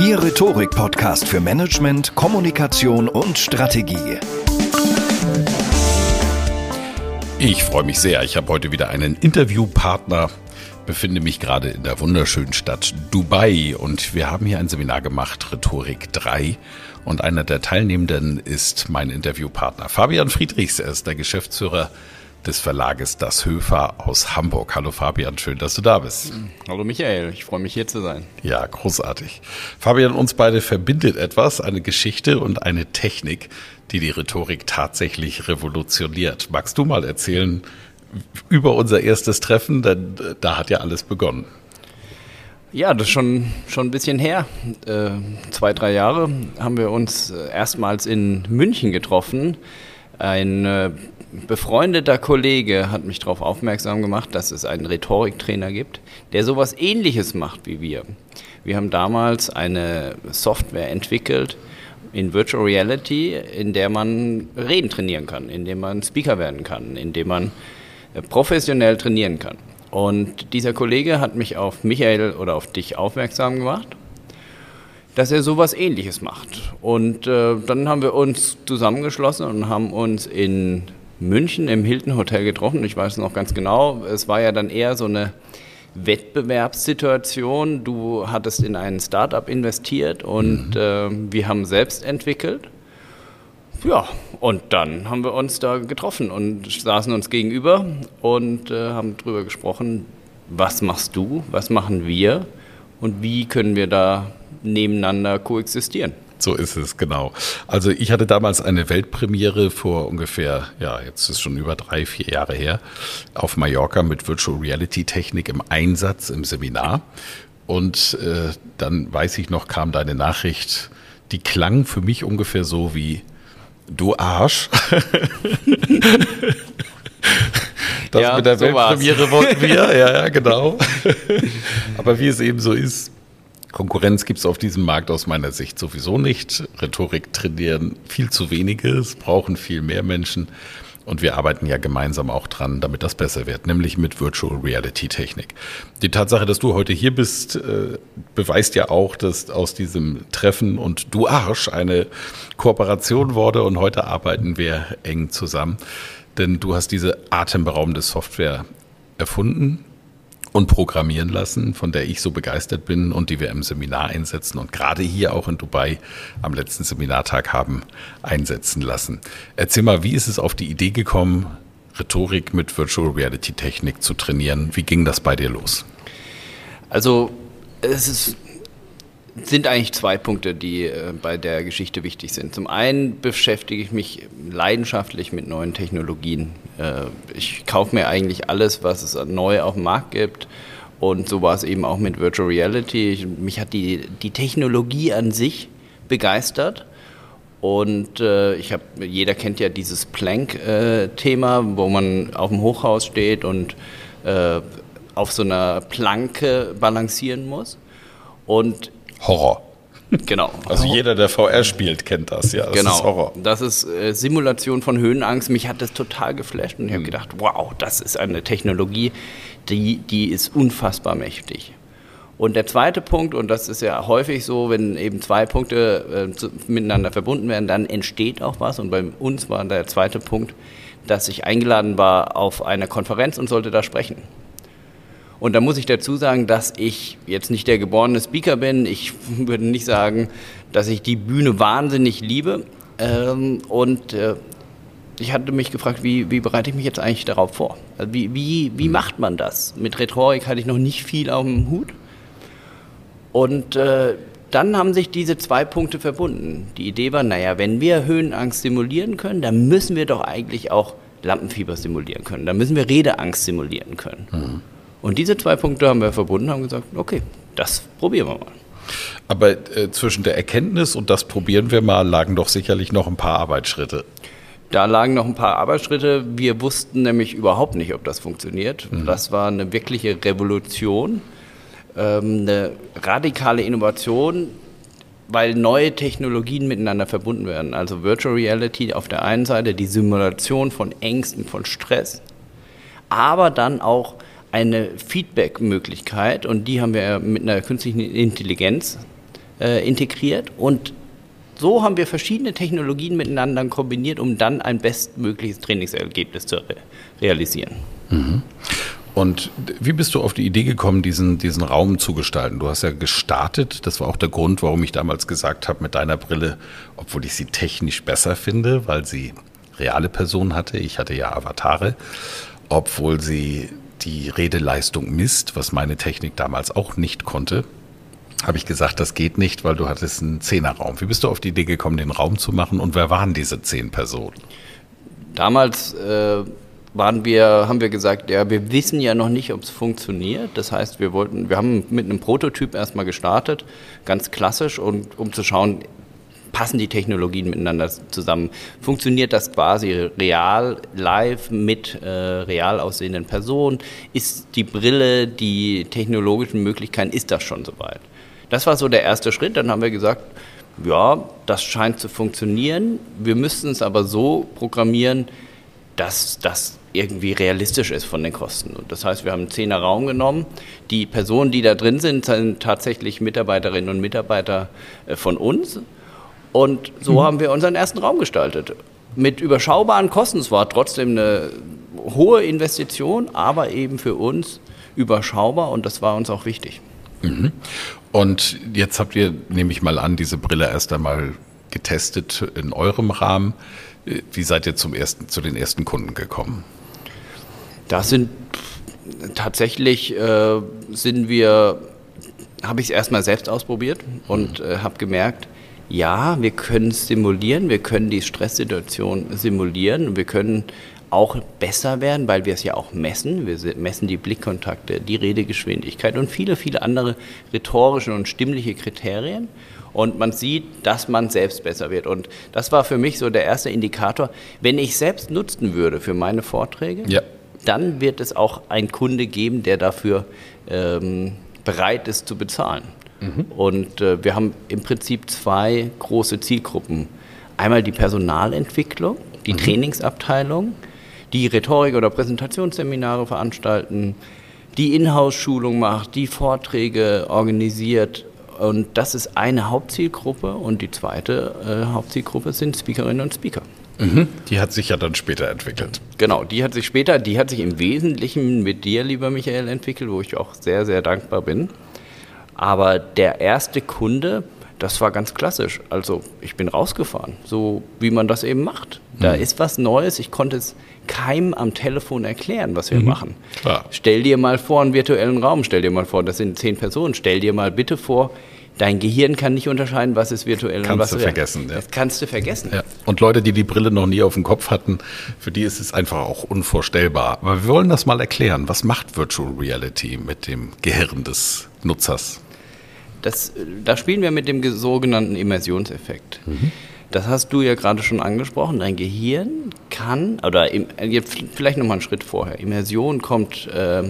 Ihr Rhetorik-Podcast für Management, Kommunikation und Strategie. Ich freue mich sehr. Ich habe heute wieder einen Interviewpartner. Befinde mich gerade in der wunderschönen Stadt Dubai und wir haben hier ein Seminar gemacht, Rhetorik 3. Und einer der Teilnehmenden ist mein Interviewpartner Fabian Friedrichs. Er ist der Geschäftsführer des Verlages Das Höfer aus Hamburg. Hallo Fabian, schön, dass du da bist. Hallo Michael, ich freue mich hier zu sein. Ja, großartig. Fabian, uns beide verbindet etwas, eine Geschichte und eine Technik, die die Rhetorik tatsächlich revolutioniert. Magst du mal erzählen über unser erstes Treffen? Denn da hat ja alles begonnen. Ja, das ist schon, schon ein bisschen her. Äh, zwei, drei Jahre haben wir uns äh, erstmals in München getroffen. Ein äh, befreundeter Kollege hat mich darauf aufmerksam gemacht, dass es einen Rhetoriktrainer gibt, der sowas ähnliches macht wie wir. Wir haben damals eine Software entwickelt in Virtual Reality, in der man Reden trainieren kann, in dem man Speaker werden kann, in dem man äh, professionell trainieren kann. Und dieser Kollege hat mich auf Michael oder auf dich aufmerksam gemacht, dass er sowas ähnliches macht. Und äh, dann haben wir uns zusammengeschlossen und haben uns in München im Hilton Hotel getroffen. Ich weiß noch ganz genau, es war ja dann eher so eine Wettbewerbssituation. Du hattest in ein Startup investiert und mhm. äh, wir haben selbst entwickelt. Ja, und dann haben wir uns da getroffen und saßen uns gegenüber und äh, haben darüber gesprochen, was machst du, was machen wir und wie können wir da nebeneinander koexistieren. So ist es, genau. Also ich hatte damals eine Weltpremiere vor ungefähr, ja, jetzt ist schon über drei, vier Jahre her, auf Mallorca mit Virtual Reality Technik im Einsatz im Seminar. Und äh, dann weiß ich noch, kam deine Nachricht, die klang für mich ungefähr so wie Du Arsch. Das ja, mit der so Weltpremiere wollten wir, ja, ja, genau. Aber wie es eben so ist, Konkurrenz gibt es auf diesem Markt aus meiner Sicht sowieso nicht. Rhetorik trainieren viel zu wenige, es brauchen viel mehr Menschen. Und wir arbeiten ja gemeinsam auch dran, damit das besser wird, nämlich mit Virtual Reality Technik. Die Tatsache, dass du heute hier bist, äh, beweist ja auch, dass aus diesem Treffen und du Arsch eine Kooperation wurde und heute arbeiten wir eng zusammen. Denn du hast diese atemberaubende Software erfunden, und programmieren lassen, von der ich so begeistert bin und die wir im Seminar einsetzen und gerade hier auch in Dubai am letzten Seminartag haben einsetzen lassen. Erzähl mal, wie ist es auf die Idee gekommen, Rhetorik mit Virtual Reality Technik zu trainieren? Wie ging das bei dir los? Also es ist sind eigentlich zwei Punkte, die äh, bei der Geschichte wichtig sind. Zum einen beschäftige ich mich leidenschaftlich mit neuen Technologien. Äh, ich kaufe mir eigentlich alles, was es neu auf dem Markt gibt. Und so war es eben auch mit Virtual Reality. Ich, mich hat die, die Technologie an sich begeistert. Und äh, ich habe, jeder kennt ja dieses Plank-Thema, äh, wo man auf dem Hochhaus steht und auf so einer Planke balancieren muss. Und Horror. Genau. Also jeder, der VR spielt, kennt das, ja. Das genau. ist Horror. Das ist äh, Simulation von Höhenangst. Mich hat das total geflasht und ich habe gedacht, wow, das ist eine Technologie, die, die ist unfassbar mächtig. Und der zweite Punkt, und das ist ja häufig so, wenn eben zwei Punkte äh, zu, miteinander verbunden werden, dann entsteht auch was. Und bei uns war der zweite Punkt, dass ich eingeladen war auf einer Konferenz und sollte da sprechen. Und da muss ich dazu sagen, dass ich jetzt nicht der geborene Speaker bin. Ich würde nicht sagen, dass ich die Bühne wahnsinnig liebe. Ähm, und äh, ich hatte mich gefragt, wie, wie, bereite ich mich jetzt eigentlich darauf vor? Also wie, wie, wie macht man das? Mit Rhetorik hatte ich noch nicht viel auf dem Hut. Und äh, dann haben sich diese zwei Punkte verbunden. Die Idee war, naja, wenn wir Höhenangst simulieren können, dann müssen wir doch eigentlich auch Lampenfieber simulieren können. Dann müssen wir Redeangst simulieren können. Mhm. Und diese zwei Punkte haben wir verbunden, haben gesagt, okay, das probieren wir mal. Aber äh, zwischen der Erkenntnis und das probieren wir mal lagen doch sicherlich noch ein paar Arbeitsschritte. Da lagen noch ein paar Arbeitsschritte. Wir wussten nämlich überhaupt nicht, ob das funktioniert. Mhm. Das war eine wirkliche Revolution, ähm, eine radikale Innovation, weil neue Technologien miteinander verbunden werden. Also Virtual Reality auf der einen Seite, die Simulation von Ängsten, von Stress, aber dann auch eine Feedback-Möglichkeit und die haben wir mit einer künstlichen Intelligenz äh, integriert und so haben wir verschiedene Technologien miteinander kombiniert, um dann ein bestmögliches Trainingsergebnis zu re realisieren. Mhm. Und wie bist du auf die Idee gekommen, diesen, diesen Raum zu gestalten? Du hast ja gestartet, das war auch der Grund, warum ich damals gesagt habe, mit deiner Brille, obwohl ich sie technisch besser finde, weil sie reale Personen hatte, ich hatte ja Avatare, obwohl sie die Redeleistung misst, was meine Technik damals auch nicht konnte, habe ich gesagt, das geht nicht, weil du hattest einen Zehnerraum. Wie bist du auf die Idee gekommen, den Raum zu machen und wer waren diese zehn Personen? Damals äh, waren wir, haben wir gesagt, ja, wir wissen ja noch nicht, ob es funktioniert. Das heißt, wir wollten, wir haben mit einem Prototyp erstmal gestartet, ganz klassisch, und um zu schauen, passen die Technologien miteinander zusammen? Funktioniert das quasi real, live mit äh, real aussehenden Personen? Ist die Brille, die technologischen Möglichkeiten, ist das schon soweit? Das war so der erste Schritt. Dann haben wir gesagt, ja, das scheint zu funktionieren. Wir müssten es aber so programmieren, dass das irgendwie realistisch ist von den Kosten. Und das heißt, wir haben einen Zehner Raum genommen. Die Personen, die da drin sind, sind tatsächlich Mitarbeiterinnen und Mitarbeiter äh, von uns. Und so mhm. haben wir unseren ersten Raum gestaltet. Mit überschaubaren Kosten. Es war trotzdem eine hohe Investition, aber eben für uns überschaubar und das war uns auch wichtig. Mhm. Und jetzt habt ihr, nehme ich mal an, diese Brille erst einmal getestet in eurem Rahmen. Wie seid ihr zum ersten, zu den ersten Kunden gekommen? Das sind tatsächlich äh, sind wir, habe ich es erstmal selbst ausprobiert und äh, habe gemerkt, ja, wir können simulieren, wir können die Stresssituation simulieren und wir können auch besser werden, weil wir es ja auch messen. Wir messen die Blickkontakte, die Redegeschwindigkeit und viele, viele andere rhetorische und stimmliche Kriterien. Und man sieht, dass man selbst besser wird. Und das war für mich so der erste Indikator. Wenn ich selbst nutzen würde für meine Vorträge, ja. dann wird es auch einen Kunde geben, der dafür ähm, bereit ist zu bezahlen. Mhm. Und äh, wir haben im Prinzip zwei große Zielgruppen. Einmal die Personalentwicklung, die mhm. Trainingsabteilung, die Rhetorik- oder Präsentationsseminare veranstalten, die Inhouse-Schulung macht, die Vorträge organisiert. Und das ist eine Hauptzielgruppe. Und die zweite äh, Hauptzielgruppe sind Speakerinnen und Speaker. Mhm. Die hat sich ja dann später entwickelt. Genau, die hat sich später, die hat sich im Wesentlichen mit dir, lieber Michael, entwickelt, wo ich auch sehr, sehr dankbar bin. Aber der erste Kunde, das war ganz klassisch. Also ich bin rausgefahren, so wie man das eben macht. Da mhm. ist was Neues. Ich konnte es keinem am Telefon erklären, was wir mhm. machen. Klar. Stell dir mal vor einen virtuellen Raum. Stell dir mal vor, das sind zehn Personen. Stell dir mal bitte vor, Dein Gehirn kann nicht unterscheiden, was ist virtuell kannst und was ist. Kannst du vergessen. Ja. Das kannst du vergessen. Ja. Und Leute, die die Brille noch nie auf dem Kopf hatten, für die ist es einfach auch unvorstellbar. Aber wir wollen das mal erklären. Was macht Virtual Reality mit dem Gehirn des Nutzers? Das, da spielen wir mit dem sogenannten Immersionseffekt. Mhm. Das hast du ja gerade schon angesprochen. Dein Gehirn kann, oder im, vielleicht nochmal einen Schritt vorher. Immersion kommt äh,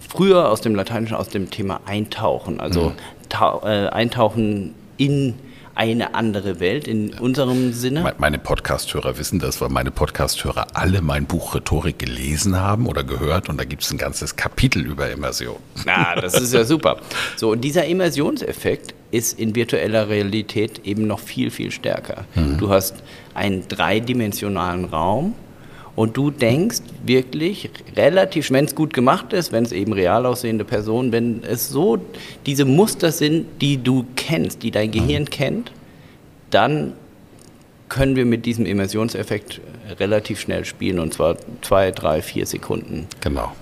früher aus dem Lateinischen, aus dem Thema Eintauchen. Also mhm. äh, Eintauchen in eine andere Welt in unserem Sinne. Meine Podcast-Hörer wissen das, weil meine Podcast-Hörer alle mein Buch Rhetorik gelesen haben oder gehört und da gibt es ein ganzes Kapitel über Immersion. Ah, das ist ja super. So, und dieser Immersionseffekt ist in virtueller Realität eben noch viel, viel stärker. Mhm. Du hast einen dreidimensionalen Raum und du denkst wirklich relativ, wenn es gut gemacht ist, wenn es eben real aussehende Personen, wenn es so diese Muster sind, die du kennst, die dein Gehirn mhm. kennt, dann können wir mit diesem Immersionseffekt relativ schnell spielen und zwar zwei, drei, vier Sekunden. Genau.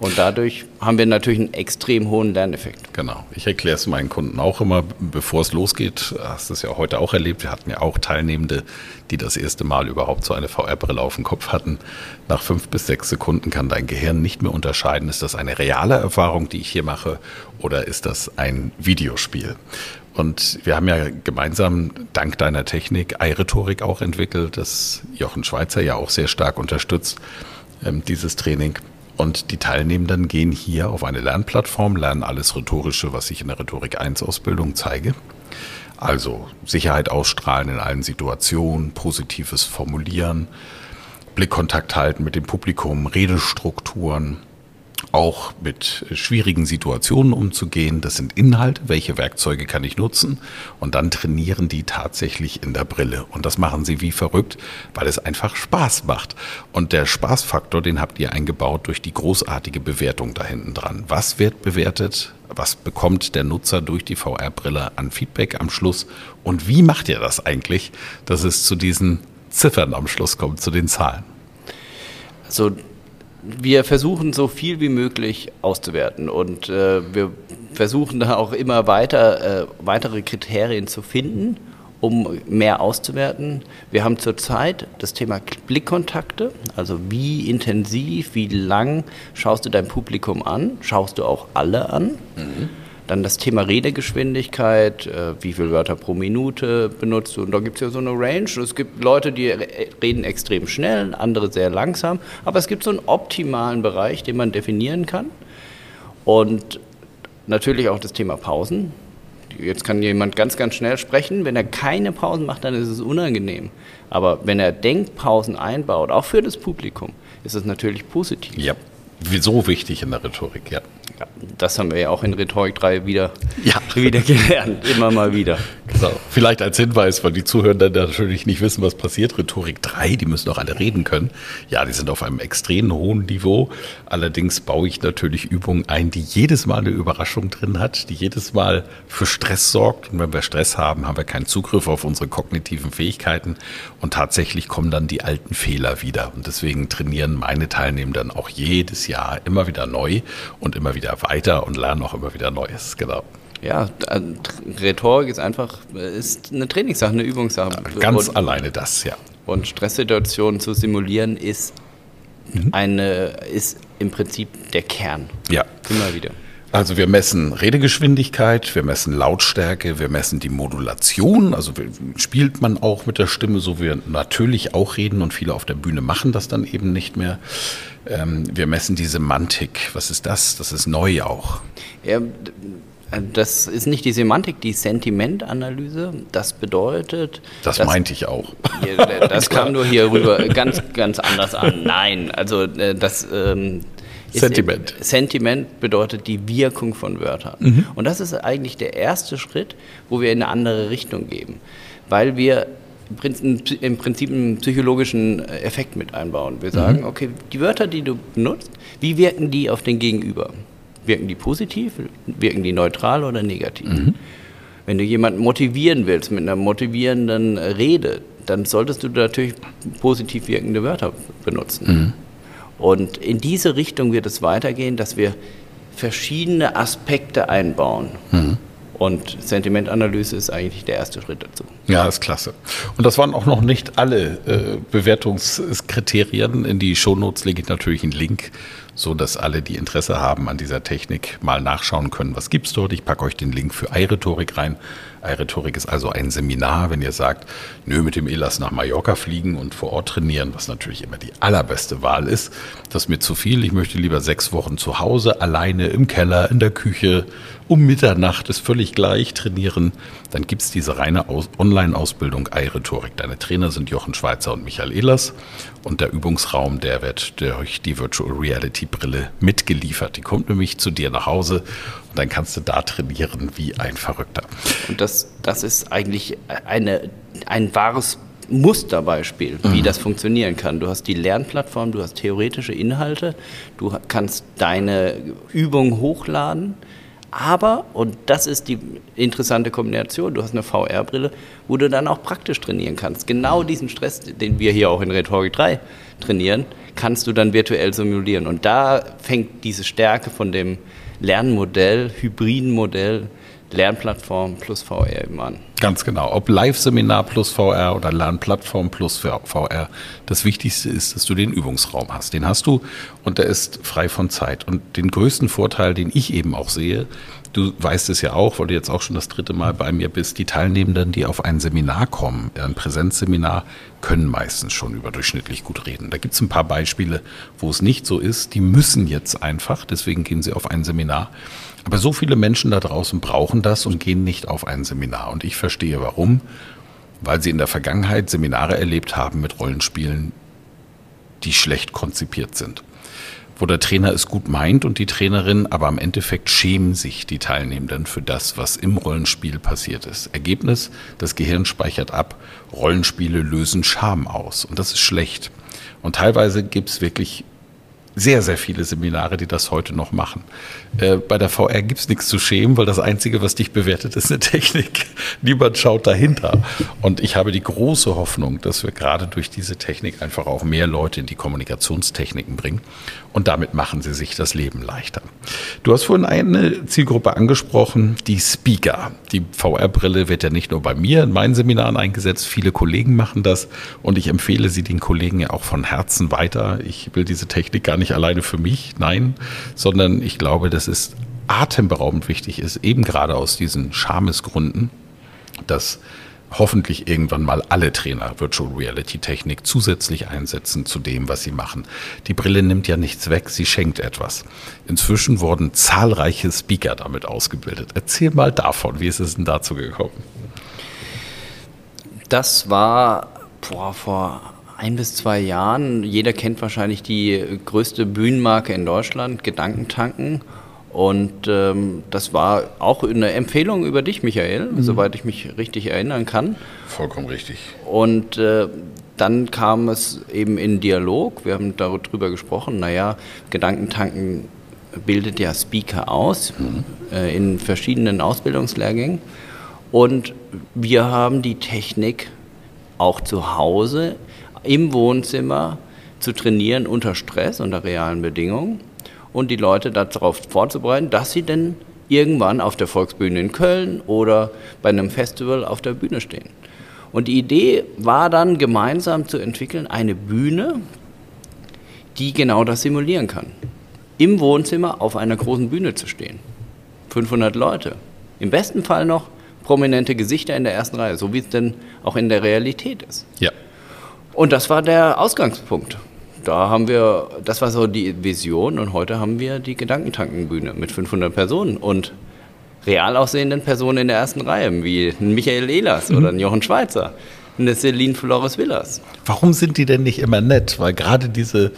Und dadurch haben wir natürlich einen extrem hohen Lerneffekt. Genau. Ich erkläre es meinen Kunden auch immer, bevor es losgeht. Hast du es ja heute auch erlebt. Wir hatten ja auch Teilnehmende, die das erste Mal überhaupt so eine VR-Brille auf dem Kopf hatten. Nach fünf bis sechs Sekunden kann dein Gehirn nicht mehr unterscheiden, ist das eine reale Erfahrung, die ich hier mache, oder ist das ein Videospiel? Und wir haben ja gemeinsam dank deiner Technik iRhetorik auch entwickelt, das Jochen Schweizer ja auch sehr stark unterstützt, ähm, dieses Training. Und die Teilnehmenden gehen hier auf eine Lernplattform, lernen alles Rhetorische, was ich in der Rhetorik 1 Ausbildung zeige. Also Sicherheit ausstrahlen in allen Situationen, positives Formulieren, Blickkontakt halten mit dem Publikum, Redestrukturen, auch mit schwierigen Situationen umzugehen. Das sind Inhalte, welche Werkzeuge kann ich nutzen und dann trainieren die tatsächlich in der Brille. Und das machen sie wie verrückt, weil es einfach Spaß macht. Und der Spaßfaktor, den habt ihr eingebaut durch die großartige Bewertung da hinten dran. Was wird bewertet? Was bekommt der Nutzer durch die VR-Brille an Feedback am Schluss? Und wie macht ihr das eigentlich, dass es zu diesen Ziffern am Schluss kommt, zu den Zahlen? Also wir versuchen so viel wie möglich auszuwerten und äh, wir versuchen da auch immer weiter äh, weitere Kriterien zu finden, um mehr auszuwerten. Wir haben zurzeit das Thema Blickkontakte, also wie intensiv, wie lang schaust du dein Publikum an, schaust du auch alle an. Mhm. Dann das Thema Redegeschwindigkeit, äh, wie viele Wörter pro Minute benutzt du. Und da gibt es ja so eine Range. Es gibt Leute, die reden extrem schnell, andere sehr langsam. Aber es gibt so einen optimalen Bereich, den man definieren kann. Und natürlich auch das Thema Pausen. Jetzt kann jemand ganz, ganz schnell sprechen. Wenn er keine Pausen macht, dann ist es unangenehm. Aber wenn er Denkpausen einbaut, auch für das Publikum, ist es natürlich positiv. Ja, so wichtig in der Rhetorik, ja. Ja, das haben wir ja auch in Rhetorik 3 wieder, ja. wieder gelernt, immer mal wieder. Genau. Vielleicht als Hinweis, weil die Zuhörenden natürlich nicht wissen, was passiert. Rhetorik 3, die müssen auch alle reden können. Ja, die sind auf einem extrem hohen Niveau. Allerdings baue ich natürlich Übungen ein, die jedes Mal eine Überraschung drin hat, die jedes Mal für Stress sorgt. Und wenn wir Stress haben, haben wir keinen Zugriff auf unsere kognitiven Fähigkeiten. Und tatsächlich kommen dann die alten Fehler wieder. Und deswegen trainieren meine Teilnehmenden auch jedes Jahr immer wieder neu und immer wieder weiter und lernen auch immer wieder Neues, genau. Ja, äh, Rhetorik ist einfach ist eine Trainingssache, eine Übungssache. Ganz und, alleine das, ja. Und Stresssituationen zu simulieren ist mhm. eine ist im Prinzip der Kern. Ja. Immer wieder. Also wir messen Redegeschwindigkeit, wir messen Lautstärke, wir messen die Modulation. Also spielt man auch mit der Stimme, so wie wir natürlich auch reden und viele auf der Bühne machen das dann eben nicht mehr. Ähm, wir messen die Semantik. Was ist das? Das ist neu auch. Ja, das ist nicht die Semantik, die Sentimentanalyse. Das bedeutet. Das meinte ich auch. Das kam nur hier rüber ganz, ganz anders an. Nein, also äh, das. Ähm, Sentiment. Sentiment bedeutet die Wirkung von Wörtern. Mhm. Und das ist eigentlich der erste Schritt, wo wir in eine andere Richtung gehen. Weil wir im Prinzip einen psychologischen Effekt mit einbauen. Wir sagen, mhm. okay, die Wörter, die du benutzt, wie wirken die auf den Gegenüber? Wirken die positiv, wirken die neutral oder negativ? Mhm. Wenn du jemanden motivieren willst mit einer motivierenden Rede, dann solltest du natürlich positiv wirkende Wörter benutzen. Und in diese Richtung wird es weitergehen, dass wir verschiedene Aspekte einbauen. Mhm. Und Sentimentanalyse ist eigentlich der erste Schritt dazu. Ja, ist klasse. Und das waren auch noch nicht alle äh, Bewertungskriterien. In die Shownotes lege ich natürlich einen Link so dass alle, die Interesse haben an dieser Technik, mal nachschauen können, was gibt's dort. Ich packe euch den Link für iRhetorik rein. iRhetorik ist also ein Seminar, wenn ihr sagt, nö, mit dem ELAS nach Mallorca fliegen und vor Ort trainieren, was natürlich immer die allerbeste Wahl ist. Das ist mir zu viel. Ich möchte lieber sechs Wochen zu Hause, alleine im Keller, in der Küche, um Mitternacht, ist völlig gleich, trainieren. Dann gibt's diese reine Online-Ausbildung iRhetorik. Deine Trainer sind Jochen Schweizer und Michael Ehlers und der Übungsraum, der wird durch die Virtual Reality Brille mitgeliefert. Die kommt nämlich zu dir nach Hause und dann kannst du da trainieren wie ein Verrückter. Und das, das ist eigentlich eine, ein wahres Musterbeispiel, wie mhm. das funktionieren kann. Du hast die Lernplattform, du hast theoretische Inhalte, du kannst deine Übungen hochladen, aber, und das ist die interessante Kombination, du hast eine VR-Brille, wo du dann auch praktisch trainieren kannst. Genau diesen Stress, den wir hier auch in Rhetorik 3 trainieren, kannst du dann virtuell simulieren. Und da fängt diese Stärke von dem Lernmodell, hybriden Modell, Lernplattform plus VR eben an. Ganz genau. Ob Live-Seminar plus VR oder Lernplattform plus VR. Das Wichtigste ist, dass du den Übungsraum hast. Den hast du und der ist frei von Zeit. Und den größten Vorteil, den ich eben auch sehe, du weißt es ja auch, weil du jetzt auch schon das dritte Mal bei mir bist, die Teilnehmenden, die auf ein Seminar kommen, ein Präsenzseminar, können meistens schon überdurchschnittlich gut reden. Da gibt es ein paar Beispiele, wo es nicht so ist. Die müssen jetzt einfach, deswegen gehen sie auf ein Seminar. Aber so viele Menschen da draußen brauchen das und gehen nicht auf ein Seminar. Und ich verstehe warum. Weil sie in der Vergangenheit Seminare erlebt haben mit Rollenspielen, die schlecht konzipiert sind wo der Trainer es gut meint und die Trainerin, aber im Endeffekt schämen sich die Teilnehmenden für das, was im Rollenspiel passiert ist. Ergebnis, das Gehirn speichert ab, Rollenspiele lösen Scham aus und das ist schlecht. Und teilweise gibt es wirklich sehr, sehr viele Seminare, die das heute noch machen. Äh, bei der VR gibt es nichts zu schämen, weil das Einzige, was dich bewertet, ist eine Technik. Niemand schaut dahinter. Und ich habe die große Hoffnung, dass wir gerade durch diese Technik einfach auch mehr Leute in die Kommunikationstechniken bringen. Und damit machen sie sich das Leben leichter. Du hast vorhin eine Zielgruppe angesprochen, die Speaker. Die VR-Brille wird ja nicht nur bei mir in meinen Seminaren eingesetzt, viele Kollegen machen das und ich empfehle sie den Kollegen ja auch von Herzen weiter. Ich will diese Technik gar nicht alleine für mich, nein, sondern ich glaube, dass es atemberaubend wichtig ist, eben gerade aus diesen Schamesgründen, dass hoffentlich irgendwann mal alle Trainer Virtual Reality Technik zusätzlich einsetzen zu dem, was sie machen. Die Brille nimmt ja nichts weg, sie schenkt etwas. Inzwischen wurden zahlreiche Speaker damit ausgebildet. Erzähl mal davon, wie ist es denn dazu gekommen? Das war boah, vor ein bis zwei Jahren. Jeder kennt wahrscheinlich die größte Bühnenmarke in Deutschland, Gedankentanken. Und ähm, das war auch eine Empfehlung über dich, Michael, mhm. soweit ich mich richtig erinnern kann. Vollkommen richtig. Und äh, dann kam es eben in Dialog. Wir haben darüber gesprochen, naja, Gedankentanken bildet ja Speaker aus mhm. äh, in verschiedenen Ausbildungslehrgängen. Und wir haben die Technik auch zu Hause im Wohnzimmer zu trainieren unter Stress, unter realen Bedingungen und die Leute darauf vorzubereiten, dass sie denn irgendwann auf der Volksbühne in Köln oder bei einem Festival auf der Bühne stehen. Und die Idee war dann gemeinsam zu entwickeln eine Bühne, die genau das simulieren kann. Im Wohnzimmer auf einer großen Bühne zu stehen. 500 Leute. Im besten Fall noch prominente Gesichter in der ersten Reihe, so wie es denn auch in der Realität ist. Ja. Und das war der Ausgangspunkt da haben wir, das war so die Vision und heute haben wir die Gedankentankenbühne mit 500 Personen und real aussehenden Personen in der ersten Reihe, wie Michael Ehlers mhm. oder Jochen Schweizer, eine Celine Flores Villas. Warum sind die denn nicht immer nett? Weil gerade diese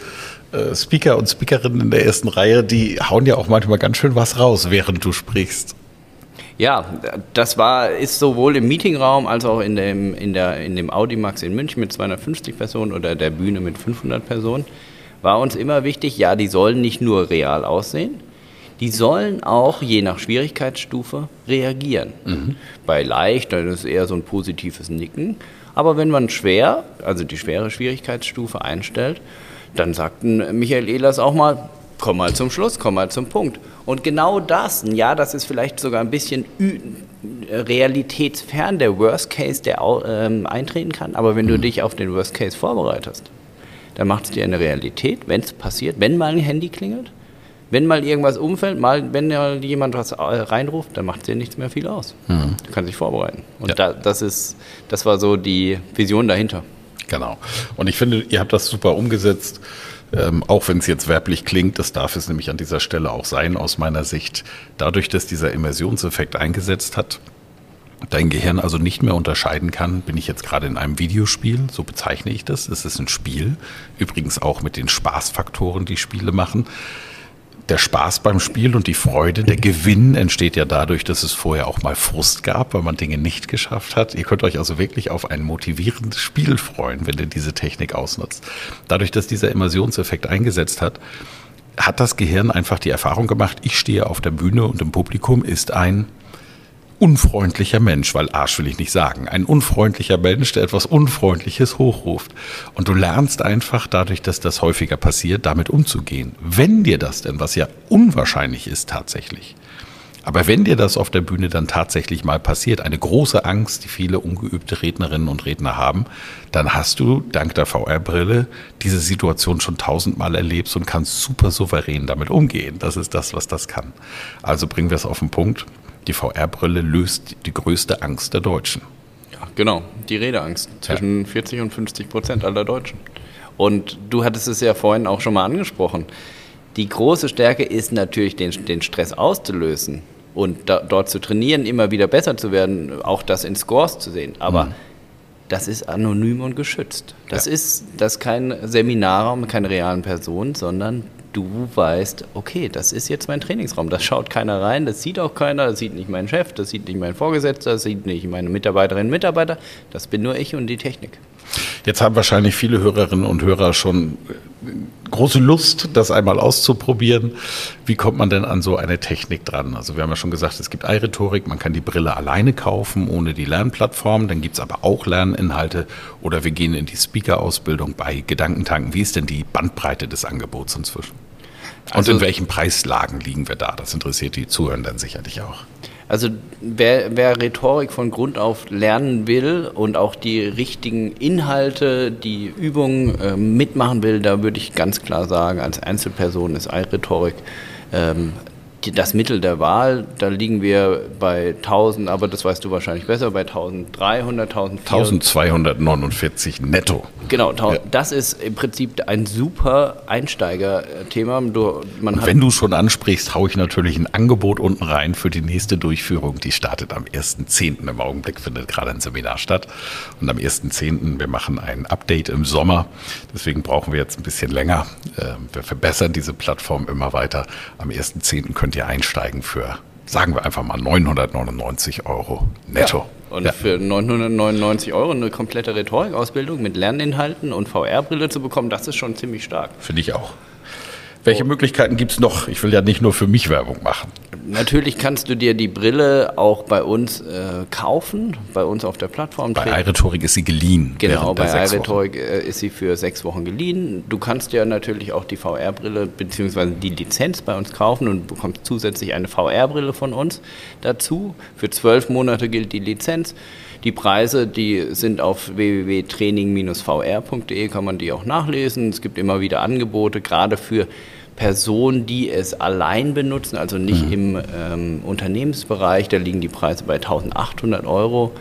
äh, Speaker und Speakerinnen in der ersten Reihe, die hauen ja auch manchmal ganz schön was raus, während du sprichst. Ja, das war, ist sowohl im Meetingraum als auch in dem, in, der, in dem Audimax in München mit 250 Personen oder der Bühne mit 500 Personen, war uns immer wichtig, ja, die sollen nicht nur real aussehen, die sollen auch je nach Schwierigkeitsstufe reagieren. Mhm. Bei leicht, dann ist es eher so ein positives Nicken. Aber wenn man schwer, also die schwere Schwierigkeitsstufe einstellt, dann sagten Michael Ehlers auch mal, komm mal zum Schluss, komm mal zum Punkt. Und genau das, ja, das ist vielleicht sogar ein bisschen realitätsfern der Worst Case, der ähm, eintreten kann. Aber wenn du mhm. dich auf den Worst Case vorbereitest, dann macht es dir eine Realität, wenn es passiert, wenn mal ein Handy klingelt, wenn mal irgendwas umfällt, mal, wenn mal jemand was äh, reinruft, dann macht es dir nichts mehr viel aus. Mhm. Du kannst dich vorbereiten. Und ja. da, das, ist, das war so die Vision dahinter. Genau. Und ich finde, ihr habt das super umgesetzt. Ähm, auch wenn es jetzt werblich klingt, das darf es nämlich an dieser Stelle auch sein, aus meiner Sicht. Dadurch, dass dieser Immersionseffekt eingesetzt hat, dein Gehirn also nicht mehr unterscheiden kann, bin ich jetzt gerade in einem Videospiel, so bezeichne ich das. Es ist ein Spiel, übrigens auch mit den Spaßfaktoren, die Spiele machen der Spaß beim Spiel und die Freude, der Gewinn entsteht ja dadurch, dass es vorher auch mal Frust gab, weil man Dinge nicht geschafft hat. Ihr könnt euch also wirklich auf ein motivierendes Spiel freuen, wenn ihr diese Technik ausnutzt. Dadurch, dass dieser Immersionseffekt eingesetzt hat, hat das Gehirn einfach die Erfahrung gemacht, ich stehe auf der Bühne und im Publikum ist ein unfreundlicher Mensch, weil Arsch will ich nicht sagen, ein unfreundlicher Mensch, der etwas Unfreundliches hochruft. Und du lernst einfach dadurch, dass das häufiger passiert, damit umzugehen. Wenn dir das denn, was ja unwahrscheinlich ist tatsächlich, aber wenn dir das auf der Bühne dann tatsächlich mal passiert, eine große Angst, die viele ungeübte Rednerinnen und Redner haben, dann hast du dank der VR-Brille diese Situation schon tausendmal erlebt und kannst super souverän damit umgehen. Das ist das, was das kann. Also bringen wir es auf den Punkt. Die VR-Brille löst die größte Angst der Deutschen. Ja, genau, die Redeangst zwischen ja. 40 und 50 Prozent aller Deutschen. Und du hattest es ja vorhin auch schon mal angesprochen. Die große Stärke ist natürlich, den, den Stress auszulösen und da, dort zu trainieren, immer wieder besser zu werden, auch das in Scores zu sehen. Aber mhm. das ist anonym und geschützt. Das ja. ist das ist kein Seminarraum, keine realen Personen, sondern du weißt, okay, das ist jetzt mein Trainingsraum, das schaut keiner rein, das sieht auch keiner, das sieht nicht mein Chef, das sieht nicht mein Vorgesetzter, das sieht nicht meine Mitarbeiterinnen und Mitarbeiter, das bin nur ich und die Technik. Jetzt haben wahrscheinlich viele Hörerinnen und Hörer schon äh, große Lust, das einmal auszuprobieren. Wie kommt man denn an so eine Technik dran? Also wir haben ja schon gesagt, es gibt iRhetorik, man kann die Brille alleine kaufen, ohne die Lernplattform. Dann gibt es aber auch Lerninhalte oder wir gehen in die Speaker-Ausbildung bei Gedankentanken. Wie ist denn die Bandbreite des Angebots inzwischen? Und also, in welchen Preislagen liegen wir da? Das interessiert die Zuhörenden sicherlich auch. Also wer, wer, Rhetorik von Grund auf lernen will und auch die richtigen Inhalte, die Übungen äh, mitmachen will, da würde ich ganz klar sagen, als Einzelperson ist Rhetorik ähm, das Mittel der Wahl, da liegen wir bei 1000, aber das weißt du wahrscheinlich besser, bei 1300, 1400. 1249 netto. Genau, ja. das ist im Prinzip ein super Einsteigerthema. Du, Wenn du schon ansprichst, haue ich natürlich ein Angebot unten rein für die nächste Durchführung. Die startet am 1.10. Im Augenblick findet gerade ein Seminar statt. Und am 1.10. wir machen ein Update im Sommer. Deswegen brauchen wir jetzt ein bisschen länger. Ähm, wir verbessern diese Plattform immer weiter. Am 1.10. können könnt ihr einsteigen für, sagen wir einfach mal, 999 Euro netto. Ja. Und ja. für 999 Euro eine komplette Rhetorikausbildung mit Lerninhalten und VR-Brille zu bekommen, das ist schon ziemlich stark. Finde ich auch. Welche Möglichkeiten gibt es noch? Ich will ja nicht nur für mich Werbung machen. Natürlich kannst du dir die Brille auch bei uns äh, kaufen, bei uns auf der Plattform. Bei iRhetorik ist sie geliehen. Genau, bei iRhetorik äh, ist sie für sechs Wochen geliehen. Du kannst ja natürlich auch die VR-Brille bzw. die Lizenz bei uns kaufen und bekommst zusätzlich eine VR-Brille von uns dazu. Für zwölf Monate gilt die Lizenz. Die Preise, die sind auf www.training-vr.de, kann man die auch nachlesen. Es gibt immer wieder Angebote, gerade für Personen, die es allein benutzen, also nicht mhm. im ähm, Unternehmensbereich. Da liegen die Preise bei 1800 Euro.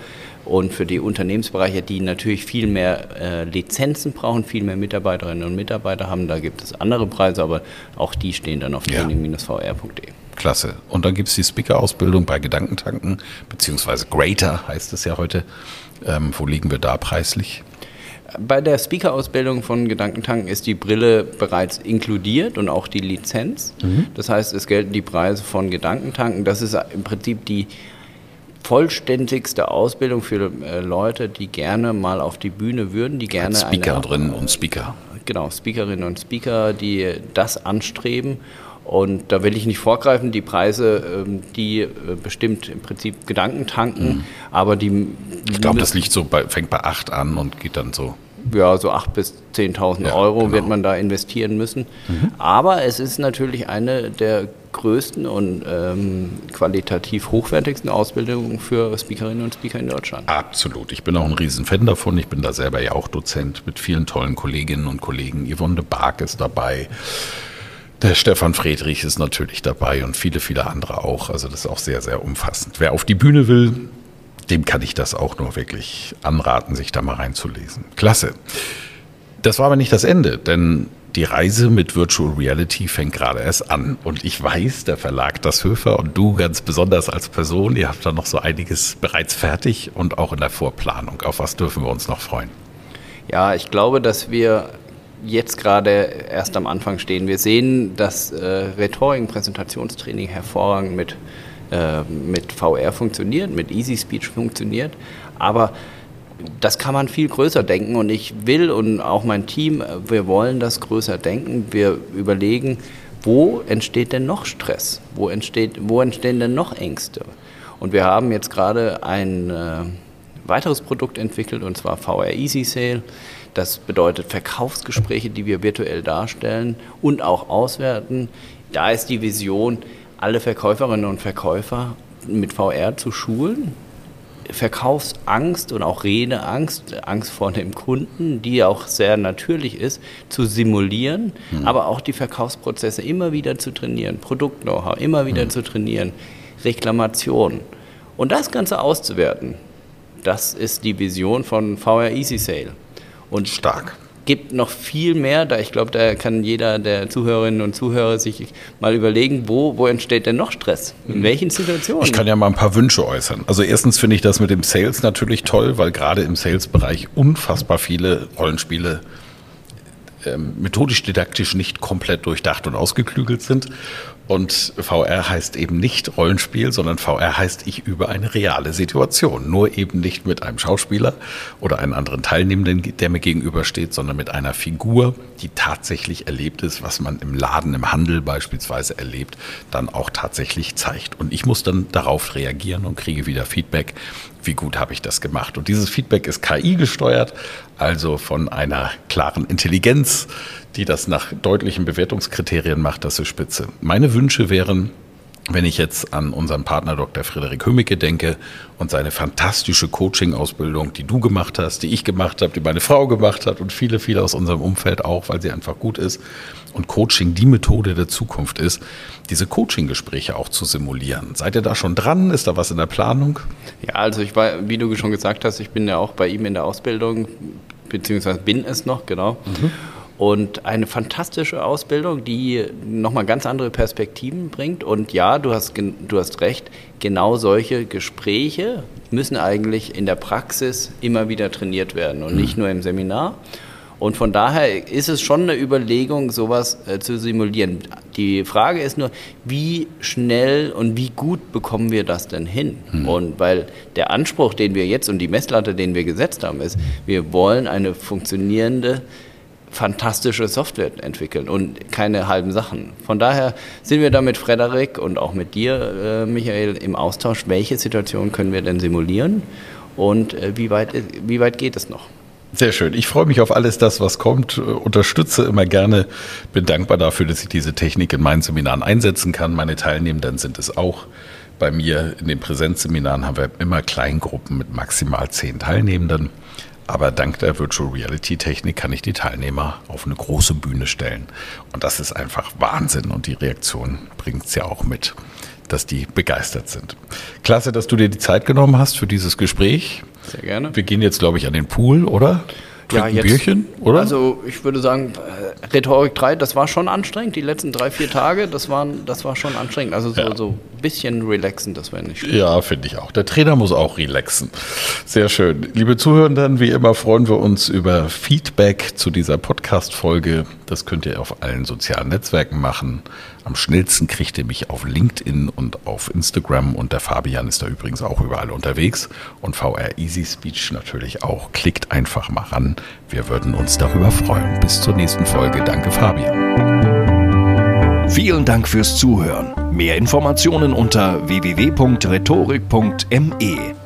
Und für die Unternehmensbereiche, die natürlich viel mehr äh, Lizenzen brauchen, viel mehr Mitarbeiterinnen und Mitarbeiter haben, da gibt es andere Preise, aber auch die stehen dann auf ja. training-vr.de. Klasse. Und dann gibt es die Speaker-Ausbildung bei Gedankentanken, beziehungsweise Greater heißt es ja heute. Ähm, wo liegen wir da preislich? Bei der Speaker-Ausbildung von Gedankentanken ist die Brille bereits inkludiert und auch die Lizenz. Mhm. Das heißt, es gelten die Preise von Gedankentanken. Das ist im Prinzip die vollständigste Ausbildung für äh, Leute, die gerne mal auf die Bühne würden, die gerne Als Speaker eine, drin und Speaker. Genau, Speakerinnen und Speaker, die das anstreben und da will ich nicht vorgreifen, die Preise, ähm, die äh, bestimmt im Prinzip Gedanken tanken, mhm. aber die. Ich glaube, das liegt so bei, fängt bei 8 an und geht dann so. ja, so 8.000 bis 10.000 Ja, Euro genau. wird man da investieren müssen. Aber es ist natürlich eine der größten und ähm, qualitativ hochwertigsten Ausbildungen für Speakerinnen und Speaker in Deutschland. Absolut. Ich bin auch ein Riesenfan davon. Ich bin da selber ja auch Dozent mit vielen tollen Kolleginnen und Kollegen. Yvonne de Barg ist dabei. Der Stefan Friedrich ist natürlich dabei und viele, viele andere auch. Also das ist auch sehr, sehr umfassend. Wer auf die Bühne will, dem kann ich das auch nur wirklich anraten, sich da mal reinzulesen. Klasse. Das war aber nicht das Ende, denn die Reise mit Virtual Reality fängt gerade erst an. Und ich weiß, der Verlag Das Höfer und du ganz besonders als Person, ihr habt da noch so einiges bereits fertig und auch in der Vorplanung. Auf was dürfen wir uns noch freuen? Ja, ich glaube, dass wir jetzt gerade erst am Anfang stehen. Wir sehen, dass äh, Rhetorik, Präsentationstraining hervorragend mit, äh, mit VR funktioniert, mit Easy Speech funktioniert, aber das kann man viel größer denken und ich will und auch mein Team, äh, wir wollen das größer denken. Wir überlegen, wo entsteht denn noch Stress? Wo, entsteht, wo entstehen denn noch Ängste? Und wir haben jetzt gerade ein äh, weiteres Produkt entwickelt und zwar VR Easy Sale. Das bedeutet Verkaufsgespräche, die wir virtuell darstellen und auch auswerten. Da ist die Vision, alle Verkäuferinnen und Verkäufer mit VR zu schulen, Verkaufsangst und auch Redeangst, Angst vor dem Kunden, die auch sehr natürlich ist, zu simulieren, aber auch die Verkaufsprozesse immer wieder zu trainieren, Produkt-Know-how immer wieder zu trainieren, Reklamation und das Ganze auszuwerten. Das ist die Vision von VR Easy Sale. Und Stark. gibt noch viel mehr, da ich glaube, da kann jeder der Zuhörerinnen und Zuhörer sich mal überlegen, wo, wo entsteht denn noch Stress? In welchen Situationen? Ich kann ja mal ein paar Wünsche äußern. Also erstens finde ich das mit dem Sales natürlich toll, weil gerade im Sales-Bereich unfassbar viele Rollenspiele ähm, methodisch-didaktisch nicht komplett durchdacht und ausgeklügelt sind. Und VR heißt eben nicht Rollenspiel, sondern VR heißt, ich übe eine reale Situation. Nur eben nicht mit einem Schauspieler oder einem anderen Teilnehmenden, der mir gegenübersteht, sondern mit einer Figur, die tatsächlich erlebt ist, was man im Laden, im Handel beispielsweise erlebt, dann auch tatsächlich zeigt. Und ich muss dann darauf reagieren und kriege wieder Feedback, wie gut habe ich das gemacht. Und dieses Feedback ist KI gesteuert, also von einer klaren Intelligenz, die das nach deutlichen Bewertungskriterien macht, das ist spitze. Meine Wünsche wären, wenn ich jetzt an unseren Partner Dr. Frederik Hömicke denke und seine fantastische Coaching-Ausbildung, die du gemacht hast, die ich gemacht habe, die meine Frau gemacht hat und viele, viele aus unserem Umfeld auch, weil sie einfach gut ist und Coaching die Methode der Zukunft ist, diese Coaching-Gespräche auch zu simulieren. Seid ihr da schon dran? Ist da was in der Planung? Ja, also ich war, wie du schon gesagt hast, ich bin ja auch bei ihm in der Ausbildung, beziehungsweise bin es noch, genau. Und eine fantastische Ausbildung, die nochmal ganz andere Perspektiven bringt. Und ja, du hast, du hast recht, genau solche Gespräche müssen eigentlich in der Praxis immer wieder trainiert werden und nicht nur im Seminar. Und von daher ist es schon eine Überlegung, sowas äh, zu simulieren. Die Frage ist nur, wie schnell und wie gut bekommen wir das denn hin? Und weil der Anspruch, den wir jetzt und die Messlatte, den wir gesetzt haben, ist, wir wollen eine funktionierende, fantastische Software entwickeln und keine halben Sachen. Von daher sind wir da mit Frederik und auch mit dir, äh, Michael, im Austausch, welche Situation können wir denn simulieren und äh, wie, weit, wie weit geht es noch? Sehr schön. Ich freue mich auf alles das, was kommt. Unterstütze immer gerne. Bin dankbar dafür, dass ich diese Technik in meinen Seminaren einsetzen kann. Meine Teilnehmenden sind es auch. Bei mir in den Präsenzseminaren haben wir immer Kleingruppen mit maximal zehn Teilnehmenden. Aber dank der Virtual Reality Technik kann ich die Teilnehmer auf eine große Bühne stellen. Und das ist einfach Wahnsinn. Und die Reaktion bringt es ja auch mit, dass die begeistert sind. Klasse, dass du dir die Zeit genommen hast für dieses Gespräch. Sehr gerne. Wir gehen jetzt, glaube ich, an den Pool, oder? Trinken ein Bierchen, oder? Also ich würde sagen, äh, Rhetorik 3, das war schon anstrengend. Die letzten drei, vier Tage, das, waren, das war schon anstrengend. Also so, Ja. so bisschen relaxen, das wäre nicht schlecht. Ja, finde ich auch. Der Trainer muss auch relaxen. Sehr schön. Liebe Zuhörenden, wie immer freuen wir uns über Feedback zu dieser Podcast-Folge. Das könnt ihr auf allen sozialen Netzwerken machen. Am schnellsten kriegt ihr mich auf LinkedIn und auf Instagram und der Fabian ist da übrigens auch überall unterwegs und VR Easy Speech natürlich auch. Klickt einfach mal ran. Wir würden uns darüber freuen. Bis zur nächsten Folge. Danke, Fabian. Vielen Dank fürs Zuhören. Mehr Informationen unter www.rhetorik.me.